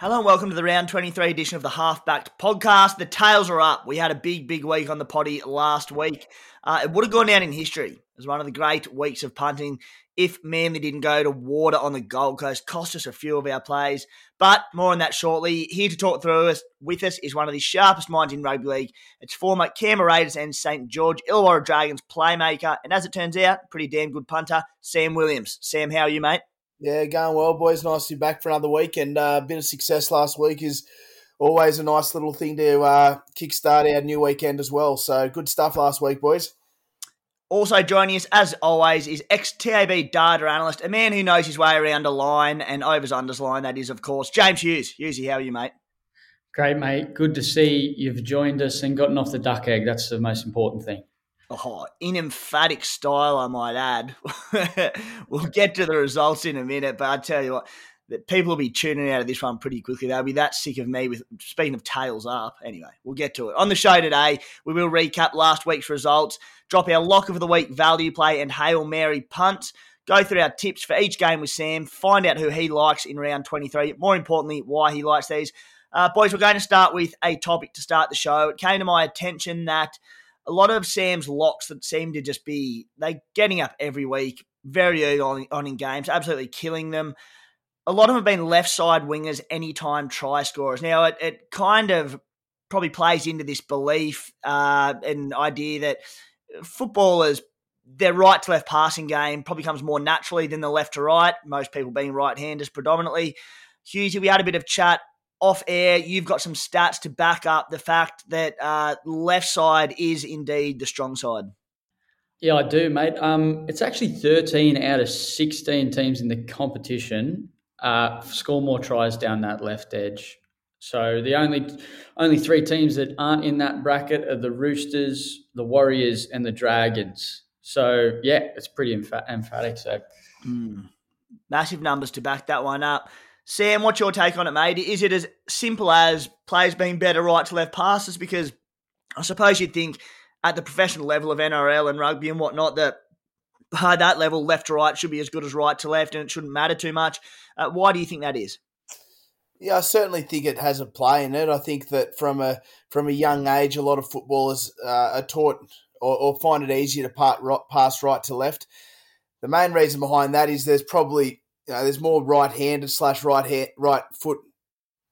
Hello and welcome to the round 23 edition of the Half Backed podcast. The tails are up. We had a big, big week on the potty last week. Uh, it would have gone down in history as one of the great weeks of punting if Manly didn't go to water on the Gold Coast. Cost us a few of our plays, but more on that shortly. Here to talk through us with us is one of the sharpest minds in rugby league. It's former Canberra Raiders and St George Illawarra Dragons playmaker, and as it turns out, pretty damn good punter, Sam Williams. Sam, how are you, mate? Yeah, going well, boys. Nice to be back for another week, and uh, a bit of success last week is always a nice little thing to uh, kickstart our new weekend as well. So good stuff last week, boys. Also joining us, as always, is ex-TAB data analyst, a man who knows his way around a line and overs unders line, that is, of course, James Hughes. Hughesy, how are you, mate? Great, mate. Good to see you've joined us and gotten off the duck egg. That's the most important thing. Oh, in emphatic style, I might add. we'll get to the results in a minute, but I tell you what, that people will be tuning out of this one pretty quickly. They'll be that sick of me with speaking of tails up. Anyway, we'll get to it. On the show today, we will recap last week's results, drop our lock of the week value play and Hail Mary punt, go through our tips for each game with Sam, find out who he likes in round 23, more importantly, why he likes these. Uh, boys, we're going to start with a topic to start the show. It came to my attention that a lot of Sam's locks that seem to just be they getting up every week, very early on, on in games, absolutely killing them. A lot of them have been left side wingers, anytime try scorers. Now it, it kind of probably plays into this belief uh, and idea that footballers their right to left passing game probably comes more naturally than the left to right. Most people being right handers predominantly. Hughesy, we had a bit of chat off air, you've got some stats to back up the fact that uh, left side is indeed the strong side. Yeah, I do, mate. Um, it's actually 13 out of 16 teams in the competition uh, score more tries down that left edge. So the only only three teams that aren't in that bracket are the Roosters, the Warriors, and the Dragons. So yeah, it's pretty emph- emphatic. So mm. massive numbers to back that one up. Sam, what's your take on it, mate? Is it as simple as players being better right to left passes? Because I suppose you'd think at the professional level of NRL and rugby and whatnot that by that level, left to right should be as good as right to left, and it shouldn't matter too much. Uh, why do you think that is? Yeah, I certainly think it has a play in it. I think that from a from a young age, a lot of footballers uh, are taught or, or, find it easier to part, pass right to left. The main reason behind that is there's probably you know, there's more right-handed slash right right foot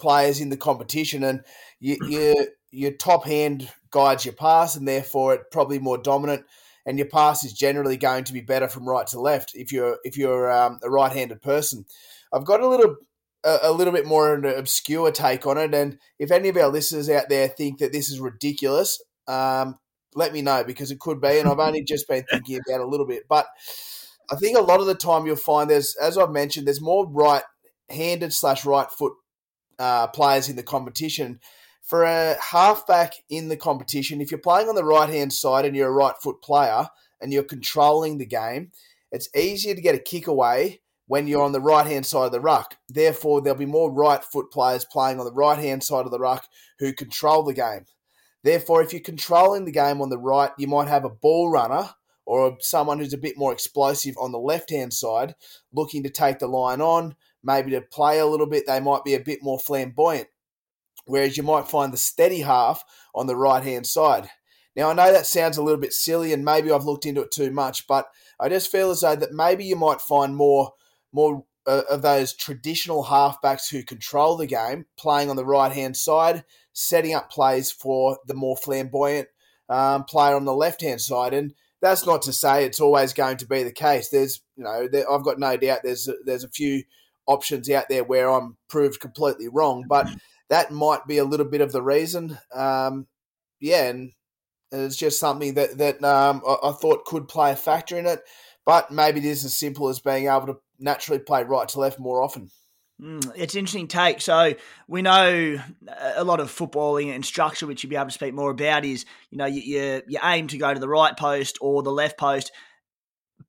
players in the competition, and you, you, your top hand guides your pass, and therefore it probably more dominant. And your pass is generally going to be better from right to left if you're if you're um, a right-handed person. I've got a little a, a little bit more of an obscure take on it, and if any of our listeners out there think that this is ridiculous, um, let me know because it could be. And I've only just been thinking about a little bit, but I think a lot of the time you'll find there's, as I've mentioned, there's more right-handed slash right foot uh, players in the competition. For a halfback in the competition, if you're playing on the right hand side and you're a right foot player and you're controlling the game, it's easier to get a kick away when you're on the right hand side of the ruck. Therefore, there'll be more right foot players playing on the right hand side of the ruck who control the game. Therefore, if you're controlling the game on the right, you might have a ball runner or someone who's a bit more explosive on the left hand side, looking to take the line on, maybe to play a little bit, they might be a bit more flamboyant. Whereas you might find the steady half on the right hand side. Now, I know that sounds a little bit silly and maybe I've looked into it too much, but I just feel as though that maybe you might find more, more uh, of those traditional halfbacks who control the game, playing on the right hand side, setting up plays for the more flamboyant um, player on the left hand side. And that's not to say it's always going to be the case. There's, you know, there, I've got no doubt there's there's a few options out there where I'm proved completely wrong, but that might be a little bit of the reason. Um, yeah, and it's just something that that um, I, I, thought could play a factor in it, but maybe it is as simple as being able to naturally play right to left more often. Mm, it's an interesting take. So we know a lot of footballing and structure, which you'll be able to speak more about, is you know you, you, you aim to go to the right post or the left post,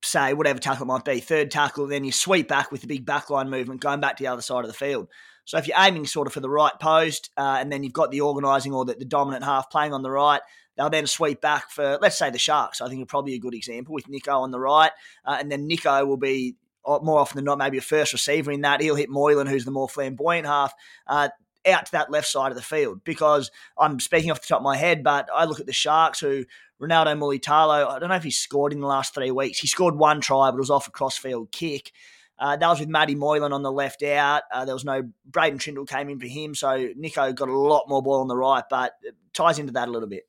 say whatever tackle it might be, third tackle, then you sweep back with the big backline movement, going back to the other side of the field. So if you're aiming sort of for the right post, uh, and then you've got the organising or the, the dominant half playing on the right, they'll then sweep back for let's say the Sharks. I think are probably a good example with Nicho on the right, uh, and then Nicho will be more often than not, maybe a first receiver in that. He'll hit Moylan, who's the more flamboyant half, uh, out to that left side of the field. Because I'm speaking off the top of my head, but I look at the Sharks, who Ronaldo Mulitalo, I don't know if he scored in the last three weeks. He scored one try, but it was off a crossfield kick. Uh, that was with Matty Moylan on the left out. Uh, there was no Braydon Trindall came in for him, so Nicho got a lot more ball on the right, but it ties into that a little bit.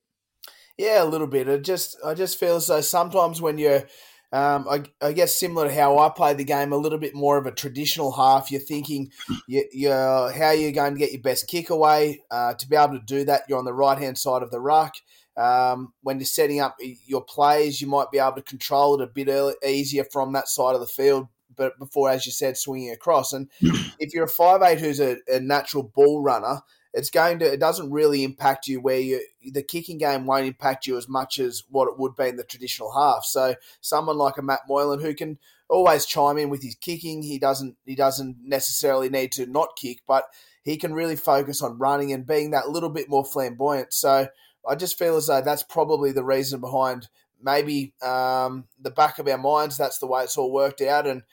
Yeah, a little bit. It just I just feel as though sometimes when you're um, I, I, guess similar to how I play the game, a little bit more of a traditional half. You're thinking you, you're, how you're going to get your best kick away. Uh, to be able to do that, you're on the right hand side of the ruck. Um, when you're setting up your plays, you might be able to control it a bit early, easier from that side of the field. But before, as you said, swinging across. And if you're a five eight who's a, a natural ball runner, it's going to it doesn't really impact you where you the kicking game won't impact you as much as what it would be in the traditional half. So someone like a Matt Moylan who can always chime in with his kicking, he doesn't he doesn't necessarily need to not kick, but he can really focus on running and being that little bit more flamboyant. So I just feel as though that's probably the reason behind maybe um, the back of our minds. That's the way it's all worked out. And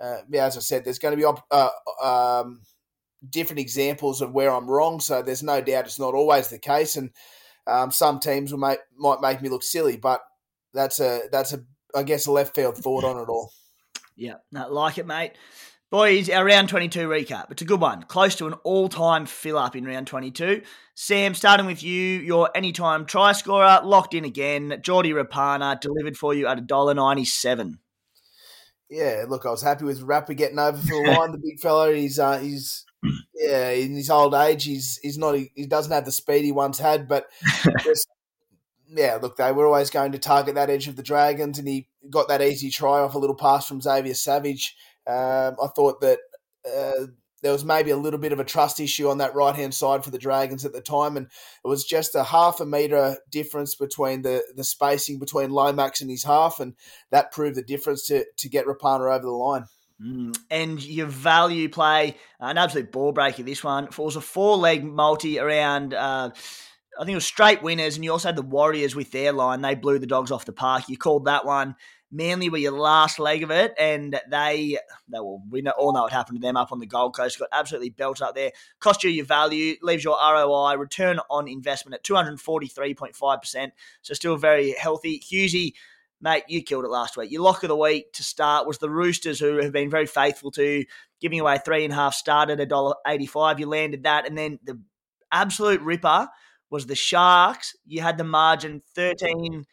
uh, yeah, as I said, there's going to be op- uh, um, different examples of where I'm wrong. So there's no doubt it's not always the case, and um, some teams will make, might make me look silly, but that's a that's a I guess a left field thought on it all. Yeah, no, like it, mate. Boys, our round 22 recap. It's a good one. Close to an all time fill up in round 22. Sam, starting with you, your anytime try scorer, locked in again. Jordy Rapana delivered for you at $1.97. Yeah, look, I was happy with Rapper getting over for the line. the big fella, he's uh, he's yeah, in his old age, he's he's not he doesn't have the speed he once had, but just, yeah, look, they were always going to target that edge of the Dragons, and he got that easy try off a little pass from Xavier Savage. Um, I thought that uh, there was maybe a little bit of a trust issue on that right hand side for the Dragons at the time, and it was just a half a metre difference between the, the spacing between Lomax and his half, and that proved the difference to, to get Rapana over the line. Mm. And your value play, uh, an absolute ball breaker. This one was a four leg multi around. Uh, I think it was straight winners, and you also had the Warriors with their line. They blew the dogs off the park. You called that one. Manly were your last leg of it, and they, they will, we know, all know what happened to them up on the Gold Coast. Got absolutely belted up there. Cost you your value, leaves your ROI, return on investment at 243.5%. So still very healthy. Hughesy, mate, you killed it last week. Your lock of the week to start was the Roosters, who have been very faithful to giving away three and a half started a dollar eighty-five. You landed that, and then the absolute ripper was the Sharks. You had the margin thirteen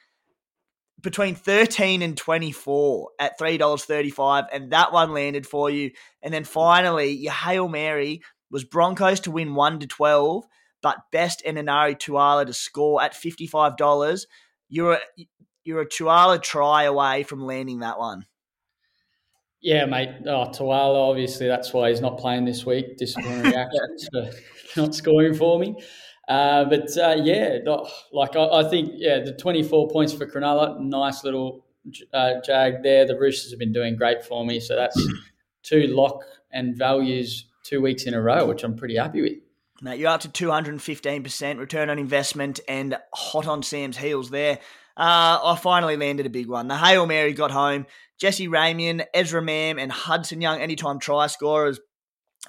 between 13 and 24 at $3.35 and that one landed for you and then finally your hail mary was broncos to win 1 to 12 but best Enenari Tuala to score at $55 you're you're a Tuala try away from landing that one. Yeah, mate. Oh, Tuala, obviously, that's why he's not playing this week. Disciplinary actions for not scoring for me. Uh, but uh, yeah, like I, I, think, yeah, the 24 points for Cronulla, nice little uh, jag there. The Roosters have been doing great for me. So that's two lock and values two weeks in a row, which I'm pretty happy with. Now you're up to 215% return on investment and hot on Sam's heels there. Uh, I finally landed a big one. The Hail Mary got home. Jesse Ramien, Ezra Mam, and Hudson Young, anytime try scorers.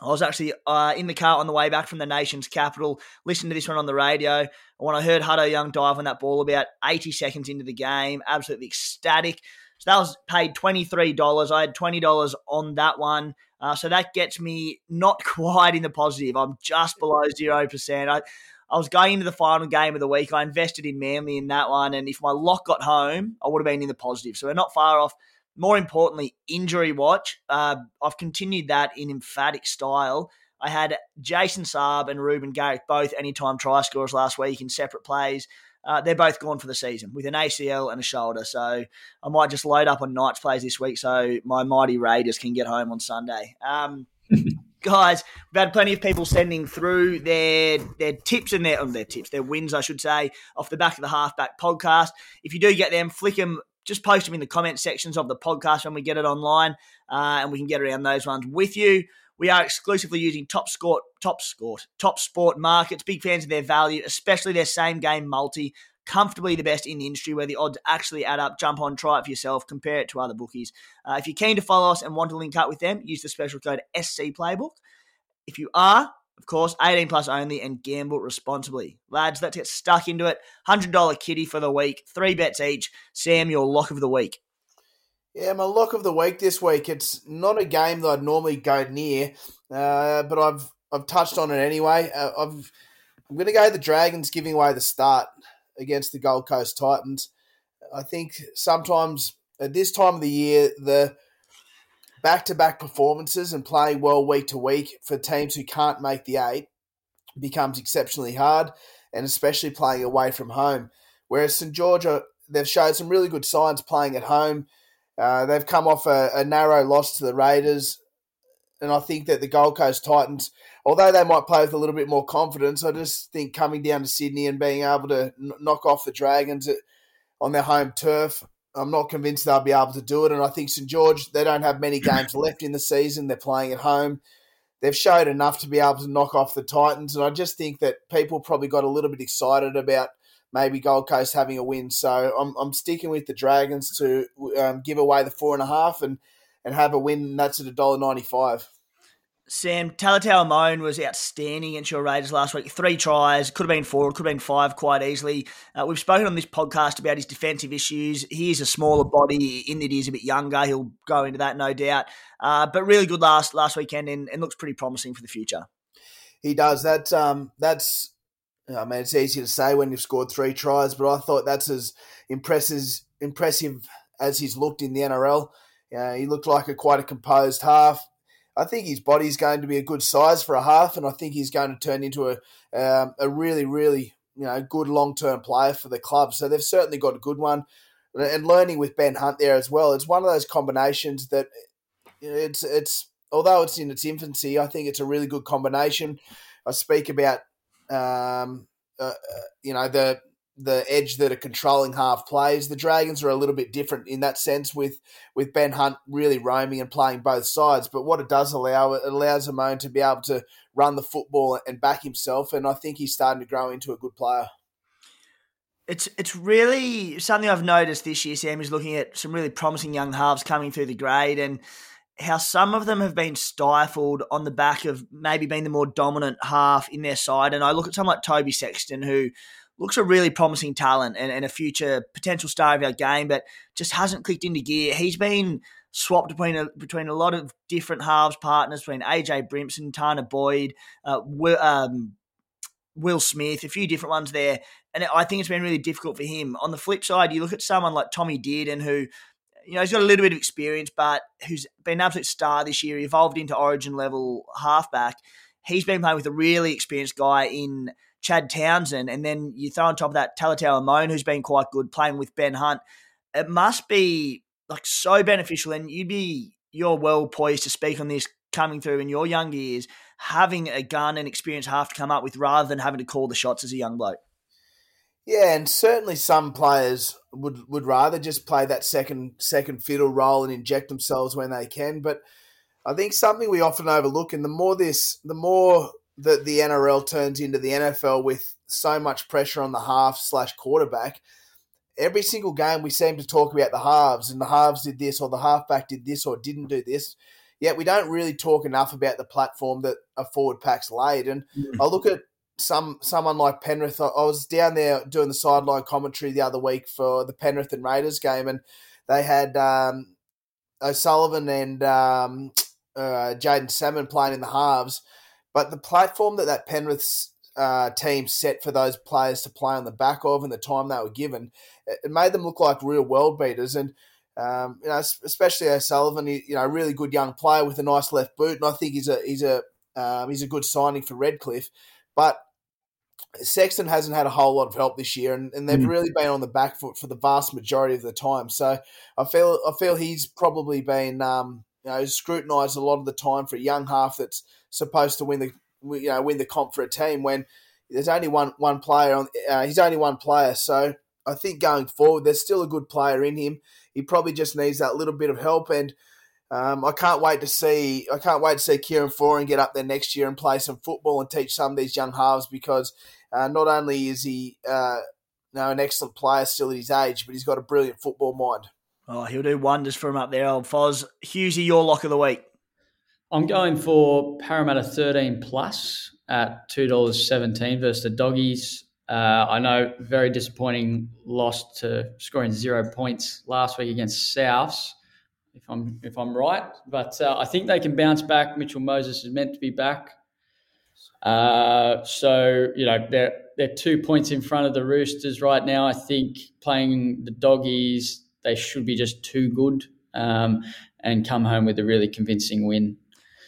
I was actually uh, in the car on the way back from the nation's capital, listening to this one on the radio. When I heard Huddo Young dive on that ball about 80 seconds into the game, absolutely ecstatic. So that was paid $23. I had $20 on that one. Uh, so that gets me not quite in the positive. I'm just below 0%. I, I was going into the final game of the week. I invested in Manly in that one. And if my lock got home, I would have been in the positive. So we're not far off. More importantly, injury watch. Uh, I've continued that in emphatic style. I had Jason Saab and Reuben Garrick both anytime try scorers last week in separate plays. Uh, they're both gone for the season with an ACL and a shoulder. So I might just load up on Knights plays this week so my mighty Raiders can get home on Sunday. Um, guys, we've had plenty of people sending through their their tips and their oh, their tips, their wins, I should say, off the back of the halfback podcast. If you do get them, flick them. Just post them in the comment sections of the podcast when we get it online, uh, and we can get around those ones with you. We are exclusively using Top Sport, Top Sport, Top Sport markets. Big fans of their value, especially their same game multi. Comfortably the best in the industry where the odds actually add up. Jump on, try it for yourself, compare it to other bookies. Uh, if you're keen to follow us and want to link up with them, use the special code SC Playbook. If you are, of course, 18 plus only and gamble responsibly. Lads, let's get stuck into it. $100 kitty for the week, three bets each. Sam, your lock of the week. Yeah, my lock of the week this week. It's not a game that I'd normally go near, uh, but I've I've touched on it anyway. Uh, I've I'm going to go the Dragons giving away the start against the Gold Coast Titans. I think sometimes at this time of the year, the back to back performances and playing well week to week for teams who can't make the eight becomes exceptionally hard, and especially playing away from home. Whereas St Georgia, they've showed some really good signs playing at home. Uh, they've come off a, a, narrow loss to the Raiders, and I think that the Gold Coast Titans, although they might play with a little bit more confidence, I just think coming down to Sydney and being able to knock off the Dragons at, on their home turf, I'm not convinced they'll be able to do it. And I think St George, they don't have many games left in the season. They're playing at home. They've showed enough to be able to knock off the Titans, and I just think that people probably got a little bit excited about – maybe Gold Coast having a win. So I'm, I'm sticking with the Dragons to um, give away the four and a half and, and have a win. that's at $1.95. Sam, Talatau Amone was outstanding against your Raiders last week. Three tries, could have been four, could have been five quite easily. Uh, we've spoken on this podcast about his defensive issues. He is a smaller body in that he's a bit younger. He'll go into that, no doubt. Uh, but really good last last weekend and, and looks pretty promising for the future. He does. That um, that's I mean, it's easy to say when you've scored three tries, but I thought that's as impressive, impressive as he's looked in the NRL. Uh, he looked like a quite a composed half. I think his body's going to be a good size for a half, and I think he's going to turn into a um, a really, really you know good long term player for the club. So they've certainly got a good one, and learning with Ben Hunt there as well. It's one of those combinations that it's it's although it's in its infancy, I think it's a really good combination. I speak about um, uh, uh, you know the the edge that a controlling half plays. The Dragons are a little bit different in that sense with with Ben Hunt really roaming and playing both sides. But what it does allow, it allows Amone to be able to run the football and back himself. And I think he's starting to grow into a good player. It's it's really something I've noticed this year. Sam is looking at some really promising young halves coming through the grade and how some of them have been stifled on the back of maybe being the more dominant half in their side. And I look at someone like Toby Sexton, who looks a really promising talent and, and a future potential star of our game, but just hasn't clicked into gear. He's been swapped between a, between a lot of different halves partners, between AJ Brimson, Tanah Boyd, uh, Will, um, Will Smith, a few different ones there. And I think it's been really difficult for him. On the flip side, you look at someone like Tommy Dearden, who you know, he's got a little bit of experience, but who's been an absolute star this year. He evolved into origin level halfback. He's been playing with a really experienced guy in Chad Townsend. And then you throw on top of that Talatau Amone, who's been quite good playing with Ben Hunt. It must be like so beneficial. And you'd be, you're well poised to speak on this coming through in your young years, having a gun and experience half to come up with rather than having to call the shots as a young bloke. Yeah, and certainly some players would would rather just play that second second fiddle role and inject themselves when they can. But I think something we often overlook, and the more this, the more that the NRL turns into the NFL with so much pressure on the half slash quarterback. Every single game we seem to talk about the halves, and the halves did this, or the halfback did this, or didn't do this. Yet we don't really talk enough about the platform that a forward pack's laid. And mm. I look at some someone like Penrith. I was down there doing the sideline commentary the other week for the Penrith and Raiders game, and they had um, O'Sullivan and um, uh, Jaeman Salmon playing in the halves. But the platform that that Penrith uh, team set for those players to play on the back of and the time they were given, it made them look like real world beaters. And um, you know, especially O'Sullivan, you know, really good young player with a nice left boot, and I think he's a he's a um, he's a good signing for Redcliffe. But Sexton hasn't had a whole lot of help this year, and, and they've mm. really been on the back foot for the vast majority of the time. So I feel I feel he's probably been um, you know scrutinised a lot of the time for a young half that's supposed to win the you know win the comp for a team when there's only one one player on. Uh, he's only one player, so I think going forward, there's still a good player in him. He probably just needs that little bit of help, and um, I can't wait to see. I can't wait to see Kieran Foran get up there next year and play some football and teach some of these young halves because uh, not only is he uh, you know, an excellent player still at his age, but he's got a brilliant football mind. Oh, he'll do wonders for him up there, old Foz. Hughesy, your lock of the week. I'm going for Parramatta 13 plus at $2.17 versus the Doggies. Uh, I know very disappointing loss to scoring zero points last week against Souths, if I'm if I'm right. But uh, I think they can bounce back. Mitchell Moses is meant to be back, uh, so you know they're they're two points in front of the Roosters right now. I think playing the Doggies, they should be just too good um, and come home with a really convincing win.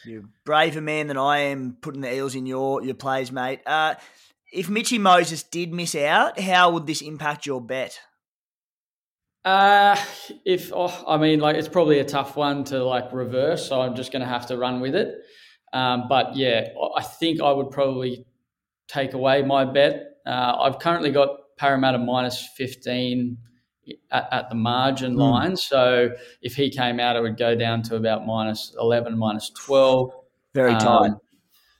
You're braver man than I am putting the Eels in your your plays, mate. Uh, if Mitchy Moses did miss out, how would this impact your bet? Uh, if oh, I mean, like it's probably a tough one to like reverse, so I'm just going to have to run with it. Um, but yeah, I think I would probably take away my bet. Uh, I've currently got Parramatta minus 15 at, at the margin mm. line. So if he came out, it would go down to about minus 11, minus 12. Very tight. Um,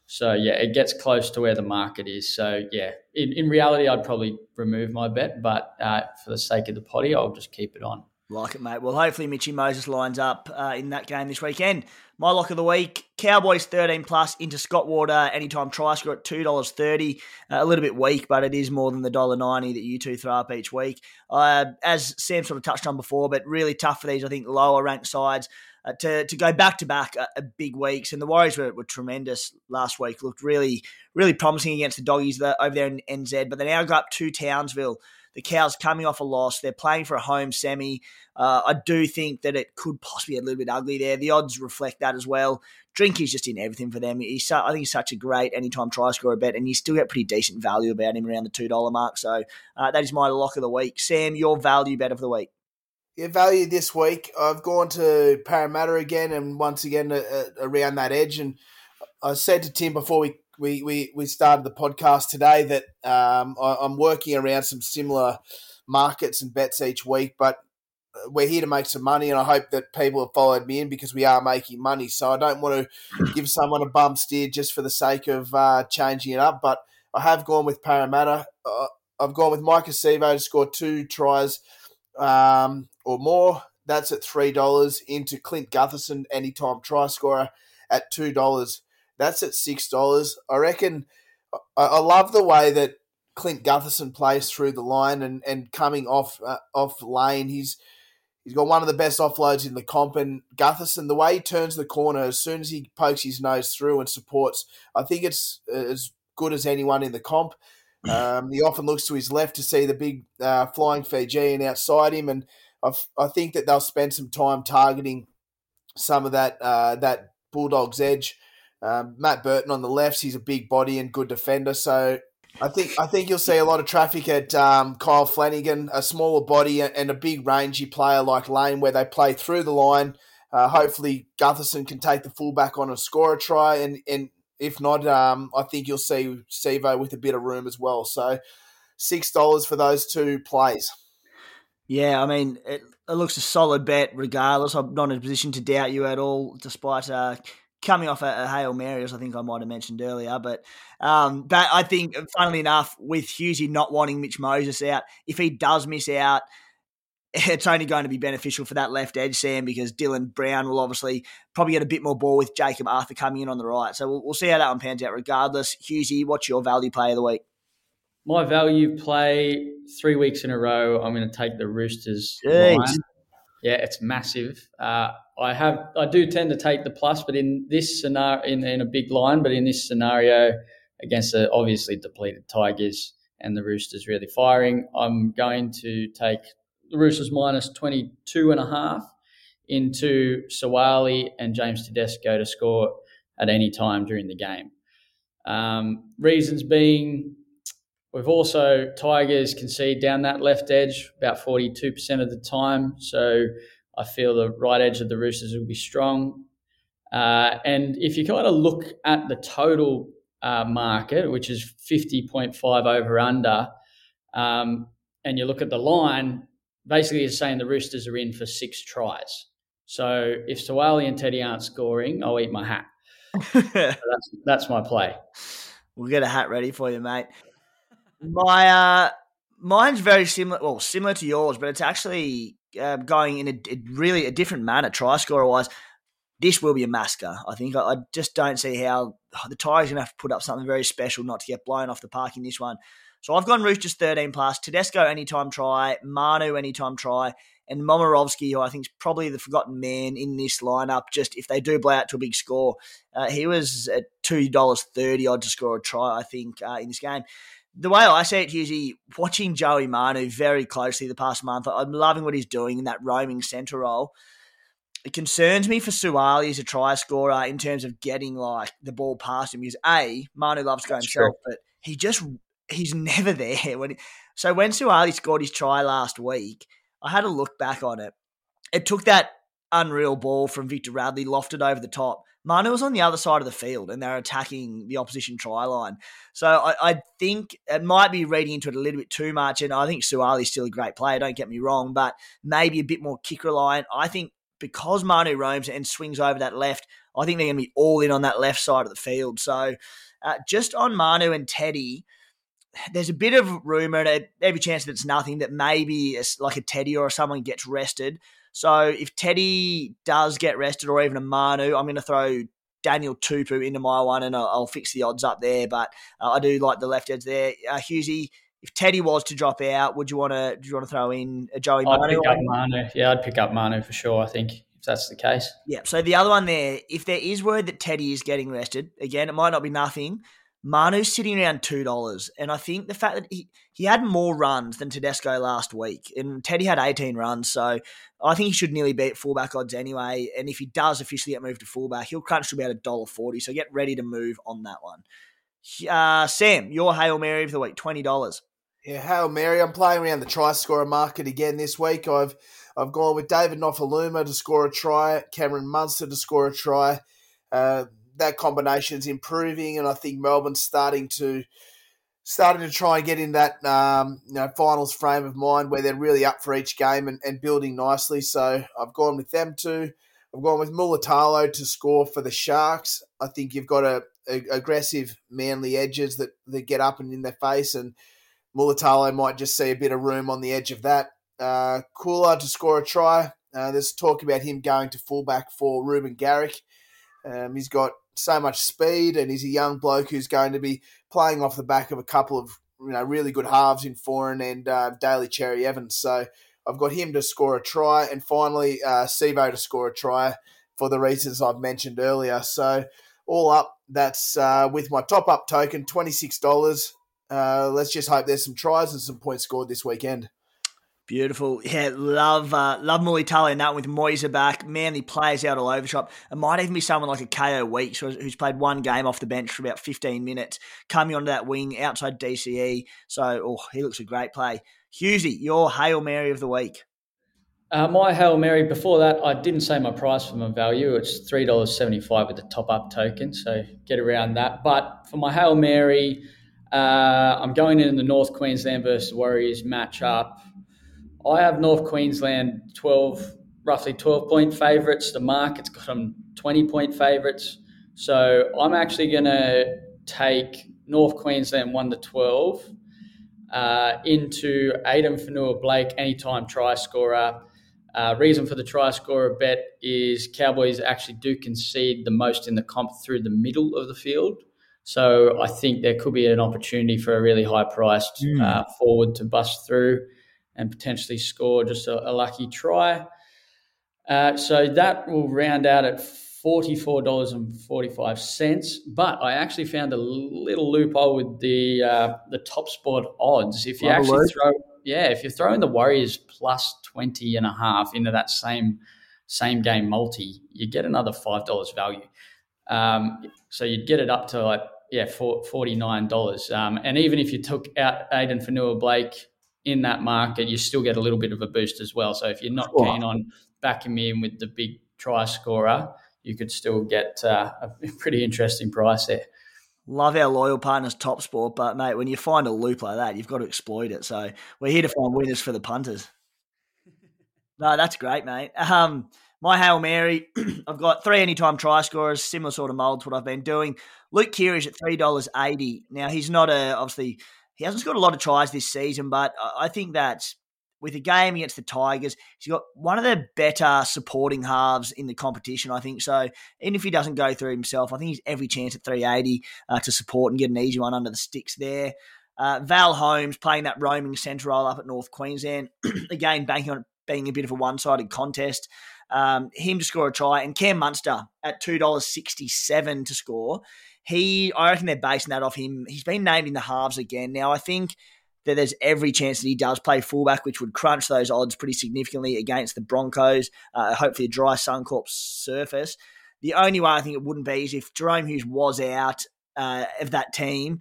so yeah, it gets close to where the market is. So yeah, in, in reality, I'd probably remove my bet, but uh, for the sake of the potty, I'll just keep it on. Like it, mate. Well, hopefully Mitchy Moses lines up uh, in that game this weekend. My lock of the week: Cowboys thirteen plus into Scott Water anytime try score at two dollars thirty. Uh, a little bit weak, but it is more than the dollar ninety that you two throw up each week. Uh, as Sam sort of touched on before, but really tough for these. I think lower ranked sides uh, to to go back to back big weeks. And the Warriors were, were tremendous last week. Looked really really promising against the doggies over there in NZ. But they now go up to Townsville. The Cows coming off a loss. They're playing for a home semi. Uh, I do think that it could possibly be a little bit ugly there. The odds reflect that as well. Drink is just in everything for them. He's, I think he's such a great anytime try scorer bet, and you still get pretty decent value about him around the two dollar mark. So uh, that is my lock of the week. Sam, your value bet of the week. Yeah, value this week. I've gone to Parramatta again, and once again uh, uh, around that edge. And I said to Tim before we we we, we started the podcast today that um, I, am working around some similar markets and bets each week, but uh, we're here to make some money, and I hope that people have followed me in because we are making money. So I don't want to give someone a bum steer just for the sake of uh, changing it up, but I have gone with Parramatta. Uh, I've gone with Maika Sivo to score two tries um, or more. That's at three dollars. Into Clint Gutherson, anytime try scorer at two dollars. That's at six dollars. I reckon. I, I, love the way that Clint Gutherson plays through the line and, and coming off uh, off lane. He's he's got one of the best offloads in the comp. And Gutherson, the way he turns the corner as soon as he pokes his nose through and supports, I think it's as good as anyone in the comp. Um, he often looks to his left to see the big uh, flying Fijian outside him, and I've, i think that they'll spend some time targeting some of that uh, that Bulldogs edge. Um, Matt Burton on the left, he's a big body and good defender, so I think I think you'll see a lot of traffic at um, Kyle Flanagan, a smaller body and a big rangy player like Lane, where they play through the line. Uh, hopefully, Gutherson can take the fullback on and score a try, and and if not, um, I think you'll see Sivo with a bit of room as well. So six dollars for those two plays. Yeah, I mean, it, it, looks a solid bet regardless. I'm not in a position to doubt you at all, despite uh, coming off a, a, Hail Mary, as I think I might have mentioned earlier. But um, but I think, funnily enough, with Hughesy not wanting Mitch Moses out, if he does miss out, it's only going to be beneficial for that left edge, Sam, because Dylan Brown will obviously probably get a bit more ball with Jakob Arthur coming in on the right. So we'll, we'll see how that one pans out regardless. Hughesy, what's your value play of the week? My value play three weeks in a row, I'm going to take the Roosters. Yeah, it's massive. Uh, I have I do tend to take the plus, but in this scenario, in, in a big line, but in this scenario against the obviously depleted Tigers and the Roosters really firing, I'm going to take the Roosters minus 22 and a half into Suaalii and James Tedesco to score at any time during the game. Um, reasons being, we've also Tigers concede down that left edge about 42% of the time. So I feel the right edge of the Roosters will be strong. Uh, and if you kind of look at the total uh, market, which is 50.5 over under, um, and you look at the line, basically it's saying the Roosters are in for six tries. So if Suaalii and Teddy aren't scoring, I'll eat my hat. so that's, that's my play. We'll get a hat ready for you, mate. My uh, mine's very similar. Well, similar to yours, but it's actually uh, going in a, a, really a different manner. Try scorer wise, this will be a massacre. I think. I, I just don't see how the Tigers going to have to put up something very special not to get blown off the park in this one. So I've gone Roosters 13 plus, Tedesco anytime try, Manu anytime try, and Momirovski, who I think is probably the forgotten man in this lineup. Just if they do blow out to a big score, uh, he was at two dollars thirty odd to score a try. I think uh, in this game. The way I see it, Hughesy, watching Joey Manu very closely the past month, I'm loving what he's doing in that roaming centre role. It concerns me for Suaalii as a try scorer in terms of getting like the ball past him. Because a Manu loves to go himself, but he just he's never there. When he, so when Suaalii scored his try last week, I had a look back on it. It took that unreal ball from Victor Radley, lofted over the top. Manu was on the other side of the field and they're attacking the opposition try line. So I, I, think it might be reading into it a little bit too much. And I think Suaalii's still a great player, don't get me wrong, but maybe a bit more kick reliant. I think because Manu roams and swings over that left, I think they're going to be all in on that left side of the field. So uh, just on Manu and Teddy, there's a bit of rumor, and every chance that it's nothing, that maybe it's like a Teddy or someone gets rested. So if Teddy does get rested, or even a Manu, I'm going to throw Daniel Tupou into my one, and I'll, I'll fix the odds up there. But uh, I do like the left edge there. Uh, Hughesy, if Teddy was to drop out, would you want to? Do you want to throw in a Joey I'd Manu? Pick up Manu? Yeah, I'd pick up Manu for sure. I think if that's the case. Yeah. So the other one there, if there is word that Teddy is getting rested, again, it might not be nothing. Manu's sitting around two dollars, and I think the fact that he he had more runs than Tedesco last week, and Teddy had eighteen runs, so I think he should nearly beat fullback odds anyway. And if he does officially get moved to fullback, he'll crunch to about a dollar forty. So get ready to move on that one. Uh, Sam, your hail mary of the week, twenty dollars. Yeah, hail mary. I'm playing around the try scorer market again this week. I've I've gone with David Nofoaluma to score a try, Cameron Munster to score a try. Uh, that combination is improving, and I think Melbourne's starting to starting to try and get in that um, you know finals frame of mind where they're really up for each game and, and building nicely. So I've gone with them too. I've gone with Mulitalo to score for the Sharks. I think you've got a, a aggressive, manly edges that, that get up and in their face, and Mulitalo might just see a bit of room on the edge of that. Uh, to score a try. Uh, there's talk about him going to fullback for Reuben Garrick. Um, he's got so much speed, and he's a young bloke who's going to be playing off the back of a couple of you know really good halves in Foran and uh, Daly Cherry Evans. So I've got him to score a try, and finally uh, to score a try for the reasons I've mentioned earlier. So all up, that's uh, with my top up token, twenty six dollars. Uh, let's just hope there's some tries and some points scored this weekend. Beautiful. Yeah, love uh, love Mulitalo in that with Moyes back. Manly players out all over shop. It might even be someone like a Kaeo Weekes who's played one game off the bench for about 15 minutes, coming onto that wing outside DCE. So, oh, he looks a great play. Hughesy, your Hail Mary of the week. Uh, my Hail Mary, before that, I didn't say my price for my value. It's $3.75 with the top up token, so get around that. But for my Hail Mary, uh, I'm going in the North Queensland versus Warriors matchup. I have North Queensland 12, roughly 12 point favourites. The market's got them 20 point favourites. So I'm actually going to take North Queensland 1 to 12 uh, into Addin Fonua-Blake, anytime try scorer. Uh, reason for the try scorer bet is Cowboys actually do concede the most in the comp through the middle of the field. So I think there could be an opportunity for a really high priced mm. uh, forward to bust through and potentially score just a, a lucky try. Uh, so that will round out at $44.45. But I actually found a little loophole with the uh, the top sport odds. If you Love actually throw, yeah, if you're throwing the Warriors plus 20 and a half into that same same game multi, you get another $5 value. Um, so you'd get it up to like, yeah, $49. Um, and even if you took out Addin Fonua-Blake in that market, you still get a little bit of a boost as well. So if you're not keen on backing me in with the big try scorer, you could still get uh, a pretty interesting price there. Love our loyal partners, Top Sport, but mate, when you find a loop like that, you've got to exploit it. So we're here to find winners for the punters. No, that's great, mate. Um, my Hail Mary, I've got three anytime try scorers, similar sort of mould to what I've been doing. Luke Keary at $3.80. Now, he's not a, obviously, he hasn't scored a lot of tries this season, but I think that with a game against the Tigers, he's got one of the better supporting halves in the competition, I think. So even if he doesn't go through himself, I think he's every chance at 380 uh, to support and get an easy one under the sticks there. Uh, Val Holmes playing that roaming centre role up at North Queensland. Again, banking on it being a bit of a one sided contest. Um, him to score a try, and Cam Munster at $2.67 to score. He, I reckon they're basing that off him. He's been named in the halves again. Now, I think that there's every chance that he does play fullback, which would crunch those odds pretty significantly against the Broncos. Uh, hopefully, a dry Suncorp surface. The only way I think it wouldn't be is if Jahrome Hughes was out uh, of that team.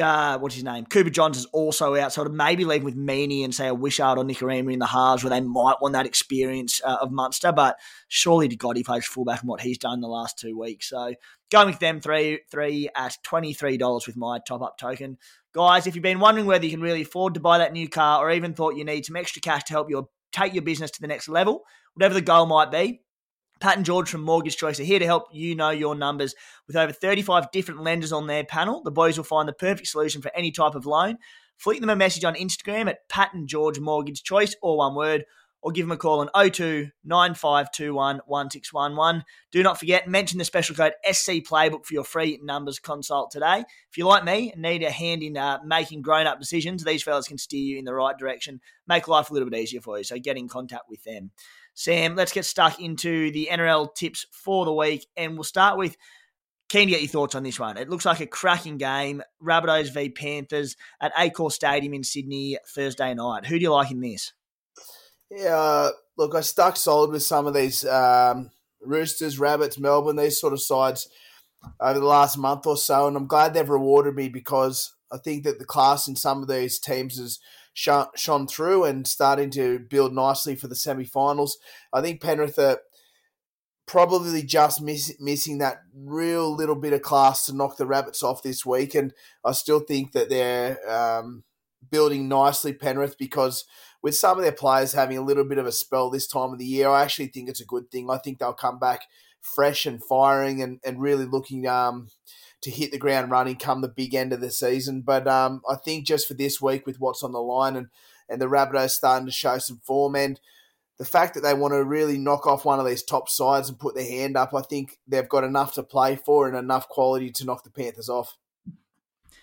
Uh, what's his name? Cooper Johns is also out, so maybe leave with Meaney and say a Wishart or Nikorima in the halves where they might want that experience uh, of Munster, but surely to God he plays fullback and what he's done the last two weeks. So going with them three three at twenty three dollars with my top up token. Guys, if you've been wondering whether you can really afford to buy that new car or even thought you need some extra cash to help you take your business to the next level, whatever the goal might be, Pat and George from Mortgage Choice are here to help you know your numbers. With over 35 different lenders on their panel, the boys will find the perfect solution for any type of loan. Flick them a message on Instagram at Pat and George Mortgage Choice, or one word, or give them a call on 02 9521 1611. Do not forget, mention the special code SC Playbook for your free numbers consult today. If you're like me and need a hand in uh, making grown up decisions, these fellas can steer you in the right direction, make life a little bit easier for you. So get in contact with them. Sam, let's get stuck into the NRL tips for the week, and we'll start with. Keen to get your thoughts on this one. It looks like a cracking game. Rabbitohs v Panthers at Accor Stadium in Sydney Thursday night. Who do you like in this? Yeah, uh, look, I stuck solid with some of these um, Roosters, Rabbits, Melbourne, these sort of sides over the last month or so, and I'm glad they've rewarded me because I think that the class in some of these teams has shone, shone through and starting to build nicely for the semi-finals. I think Penrith are probably just miss, missing that real little bit of class to knock the Rabbits off this week, and I still think that they're um, building nicely, Penrith, because – with some of their players having a little bit of a spell this time of the year, I actually think it's a good thing. I think they'll come back fresh and firing and, and really looking um, to hit the ground running come the big end of the season. But um, I think just for this week with what's on the line and, and the Rabbitohs starting to show some form and the fact that they want to really knock off one of these top sides and put their hand up, I think they've got enough to play for and enough quality to knock the Panthers off.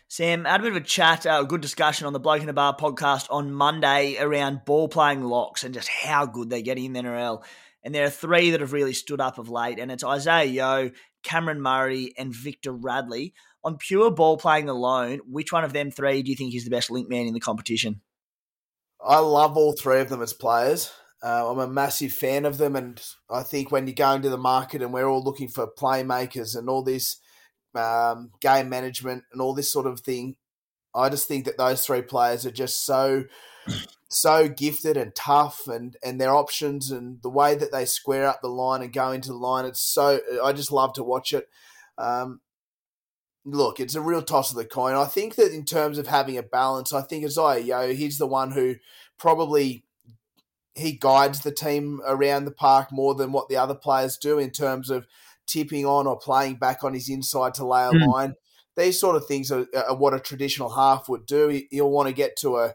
Sam, I had a bit of a chat, uh, a good discussion on the Bloke in a Bar podcast on Monday around ball playing locks and just how good they're getting in the NRL. And there are three that have really stood up of late, and it's Isaah Yeo, Cameron Murray, and Victor Radley. On pure ball playing alone, which one of them three do you think is the best link man in the competition? I love all three of them as players. Uh, I'm a massive fan of them, and I think when you go into the market and we're all looking for playmakers and all this um, game management, and all this sort of thing. I just think that those three players are just so so gifted and tough, and and their options and the way that they square up the line and go into the line. It's so I just love to watch it. Um, look, it's a real toss of the coin. I think that in terms of having a balance, I think Isaah Yeo, he's the one who probably he guides the team around the park more than what the other players do in terms of tipping on or playing back on his inside to lay a mm. line. These sort of things are, are, what a traditional half would do. He'll want to get to a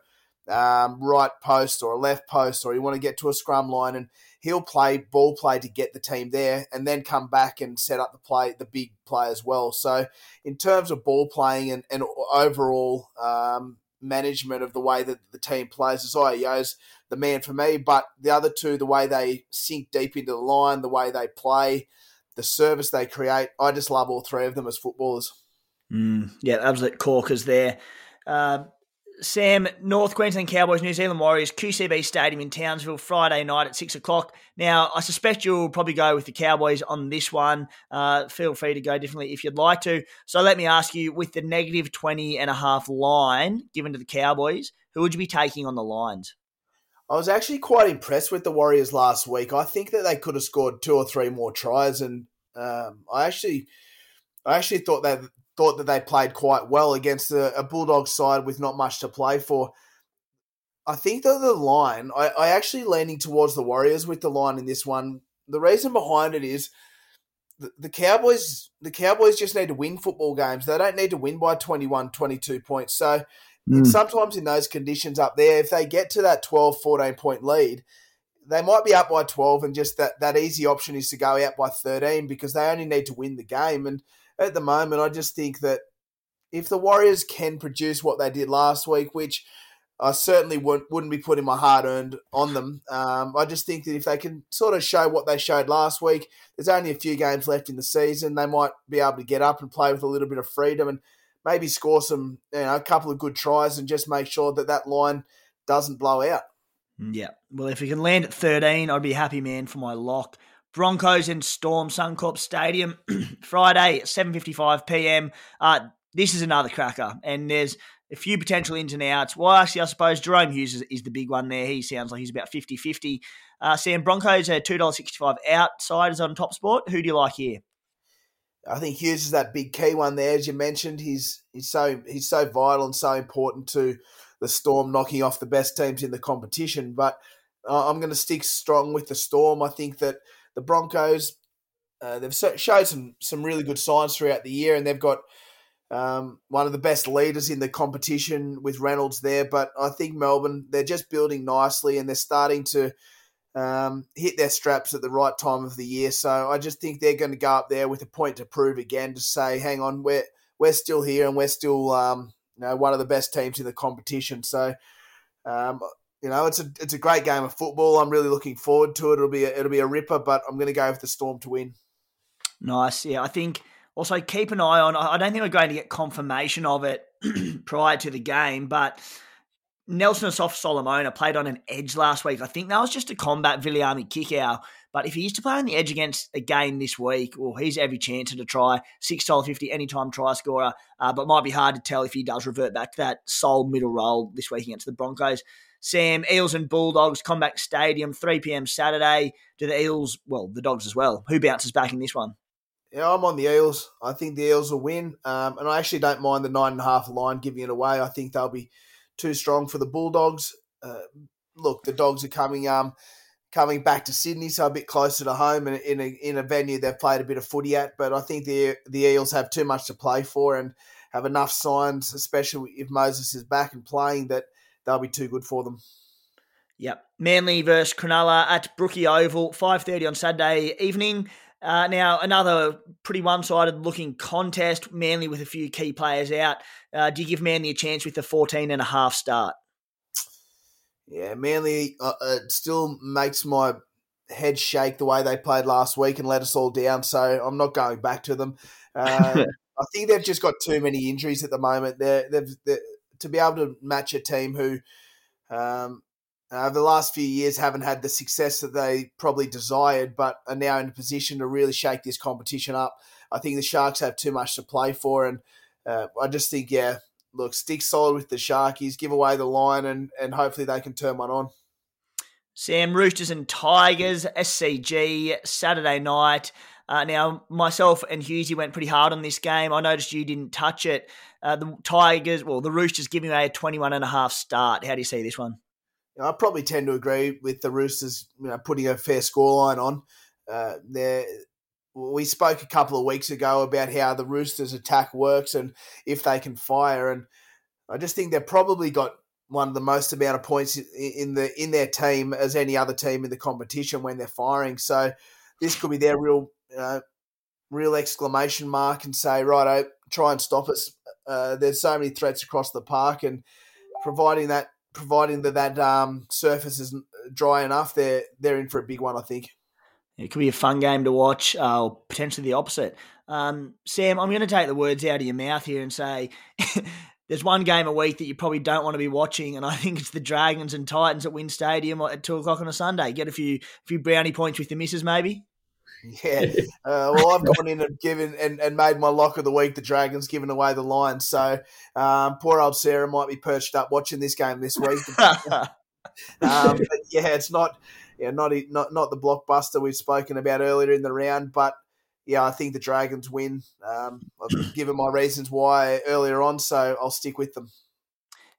um, right post or a left post, or you want to get to a scrum line, and he'll play ball play to get the team there, and then come back and set up the play, the big play as well. So, in terms of ball playing and, and overall um, management of the way that the team plays. Isaah's the man for me, but the other two, the way they sink deep into the line, the way they play, the service they create, I just love all three of them as footballers. Mm, yeah, absolute corkers there. Uh, Sam, North Queensland Cowboys, New Zealand Warriors, QCB Stadium in Townsville, Friday night at six o'clock. Now, I suspect you'll probably go with the Cowboys on this one. Uh, feel free to go differently if you'd like to. So let me ask you, with the negative 20 and a half line given to the Cowboys, who would you be taking on the lines? I was actually quite impressed with the Warriors last week. I think that they could have scored two or three more tries, and um, I actually, I actually thought that thought that they played quite well against a, a Bulldog side with not much to play for. I think that the line, I, I actually leaning towards the Warriors with the line in this one. The reason behind it is the, the Cowboys the Cowboys just need to win football games. They don't need to win by 21, 22 points. So mm. sometimes in those conditions up there, if they get to that 12, 14 point lead, they might be up by 12 and just that, that easy option is to go out by 13 because they only need to win the game. And at the moment, I just think that if the Warriors can produce what they did last week, which I certainly wouldn't, wouldn't be putting my hard earned on them, um, I just think that if they can sort of show what they showed last week, there's only a few games left in the season. They might be able to get up and play with a little bit of freedom and maybe score some, you know, a couple of good tries and just make sure that that line doesn't blow out. Yeah. Well, if we can land at 13, I'd be happy man for my lock. Broncos and Storm Suncorp Stadium Friday at 7:55 p.m. Uh, this is another cracker, and there's a few potential ins and outs. Well, actually, I suppose Jahrome Hughes is, is the big one there. He sounds like he's about 50 50. Uh, Sam, Broncos are $2.65 outsiders on Top Sport. Who do you like here? I think Hughes is that big key one there, as you mentioned. He's he's so he's so vital and so important to the Storm knocking off the best teams in the competition. But uh, I'm going to stick strong with the Storm. I think that the Broncos, uh, they've showed some some really good signs throughout the year, and they've got um, one of the best leaders in the competition with Reynolds there. But I think Melbourne, they're just building nicely, and they're starting to um, hit their straps at the right time of the year. So I just think they're going to go up there with a point to prove again to say, hang on, we're we're still here, and we're still um, you know one of the best teams in the competition. So. Um, you know, it's a it's a great game of football. I'm really looking forward to it. It'll be a, it'll be a ripper, but I'm going to go with the Storm to win. Nice, yeah. I think also keep an eye on. I don't think we're going to get confirmation of it prior to the game, but Nelson Asofa-Solomona played on an edge last week. I think that was just to combat Viliami Kikau. But if he used to play on the edge against a game this week, well, he's every chance to try. $6.50 anytime try scorer, uh, but might be hard to tell if he does revert back to that sole middle role this week against the Broncos. Sam, Eels and Bulldogs, CommBank Stadium, 3 p.m. Saturday. Do the Eels, well, the Dogs as well. Who bounces back in this one? Yeah, I'm on the Eels. I think the Eels will win. Um, and I actually don't mind the nine and a half line giving it away. I think they'll be too strong for the Bulldogs. Uh, look, the Dogs are coming um, coming back to Sydney, so a bit closer to home and in a, in a venue they've played a bit of footy at. But I think the the Eels have too much to play for and have enough signs, especially if Moses is back and playing, that they'll be too good for them. Yep. Manly versus Cronulla at Brookie Oval, 5.30 on Saturday evening. Uh, now, another pretty one-sided looking contest, Manly with a few key players out. Uh, do you give Manly a chance with the 14 and a half start? Yeah, Manly uh, it still makes my head shake the way they played last week and let us all down, so I'm not going back to them. Uh, I think they've just got too many injuries at the moment. They're, they've, they're, to be able to match a team who, um, uh, the last few years haven't had the success that they probably desired, but are now in a position to really shake this competition up. I think the Sharks have too much to play for, and uh, I just think, yeah, look, stick solid with the Sharkies, give away the line, and and hopefully they can turn one on. Sam Roosters and Tigers, SCG, Saturday night. Uh, now, myself and Hughesy went pretty hard on this game. I noticed you didn't touch it. Uh, the Tigers, well, the Roosters giving away a 21 and a half start. How do you see this one? I probably tend to agree with the Roosters you know, putting a fair scoreline on. Uh, we spoke a couple of weeks ago about how the Roosters' attack works and if they can fire. And I just think they've probably got one of the most amount of points in the in their team as any other team in the competition when they're firing. So this could be their real uh, real exclamation mark and say, right, try and stop us. Uh, there's so many threats across the park, and providing that providing that that um, surface is dry enough, they're they're in for a big one, I think. It could be a fun game to watch, uh, or potentially the opposite. Um, Sam, I'm going to take the words out of your mouth here and say there's one game a week that you probably don't want to be watching, and I think it's the Dragons and Titans at WIN Stadium at two o'clock on a Sunday. Get a few few brownie points with the misses, maybe. Yeah. Uh, well, I've gone in and given and, and made my lock of the week. The Dragons giving away the Lions, so um, poor old Sarah might be perched up watching this game this week. um, but yeah, it's not yeah not not not the blockbuster we've spoken about earlier in the round, but yeah, I think the Dragons win. Um, I've given my reasons why earlier on, so I'll stick with them.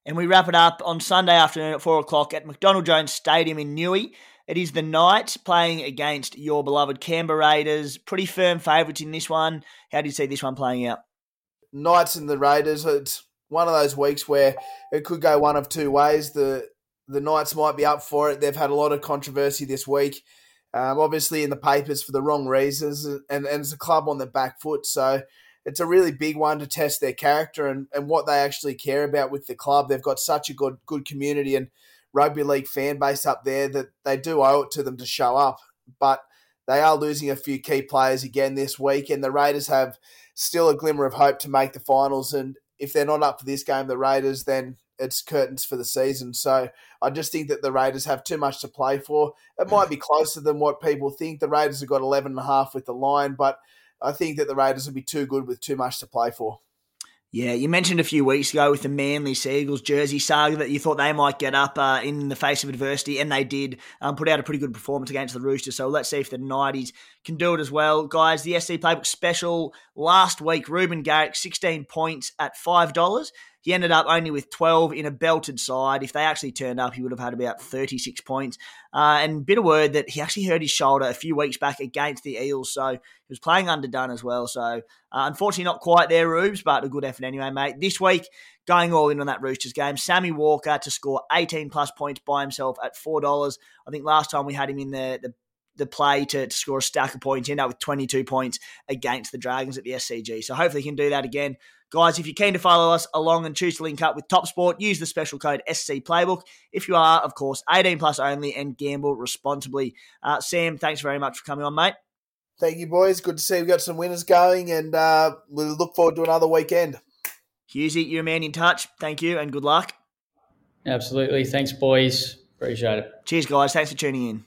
And we wrap it up on Sunday afternoon at four o'clock at McDonald Jones Stadium in Newey. It is the Knights playing against your beloved Canberra Raiders. Pretty firm favourites in this one. How do you see this one playing out? Knights and the Raiders. It's one of those weeks where it could go one of two ways. The the Knights might be up for it. They've had a lot of controversy this week, um, obviously in the papers for the wrong reasons, and, and it's a club on the back foot. So it's a really big one to test their character and, and what they actually care about with the club. They've got such a good good community and rugby league fan base up there that they do owe it to them to show up. But they are losing a few key players again this week, and the Raiders have still a glimmer of hope to make the finals. And if they're not up for this game, the Raiders, then it's curtains for the season. So I just think that the Raiders have too much to play for. It might be closer than what people think. The Raiders have got 11 and a half with the line, but I think that the Raiders will be too good with too much to play for. Yeah, you mentioned a few weeks ago with the Manly Seagulls jersey saga that you thought they might get up uh, in the face of adversity, and they did um, put out a pretty good performance against the Roosters. So let's see if the Knighties can do it as well. Guys, the SC Playbook special last week, Reuben Garrick, 16 points at $5. He ended up only with 12 in a belted side. If they actually turned up, he would have had about 36 points. Uh, and bit of word that he actually hurt his shoulder a few weeks back against the Eels, so he was playing underdone as well. So uh, unfortunately, not quite there, Rubes, but a good effort anyway, mate. This week, going all in on that Roosters game. Sammy Walker to score 18 plus points by himself at $4. I think last time we had him in the, the the play to, to score a stack of points, end up with 22 points against the Dragons at the SCG. So hopefully he can do that again. Guys, if you're keen to follow us along and choose to link up with Top Sport, use the special code SC Playbook. If you are, of course, 18 plus only and gamble responsibly. Uh, Sam, thanks very much for coming on, mate. Thank you, boys. Good to see we've got some winners going and uh, we look forward to another weekend. Hughesy, you're a man in touch. Thank you and good luck. Absolutely. Thanks, boys. Appreciate it. Cheers, guys. Thanks for tuning in.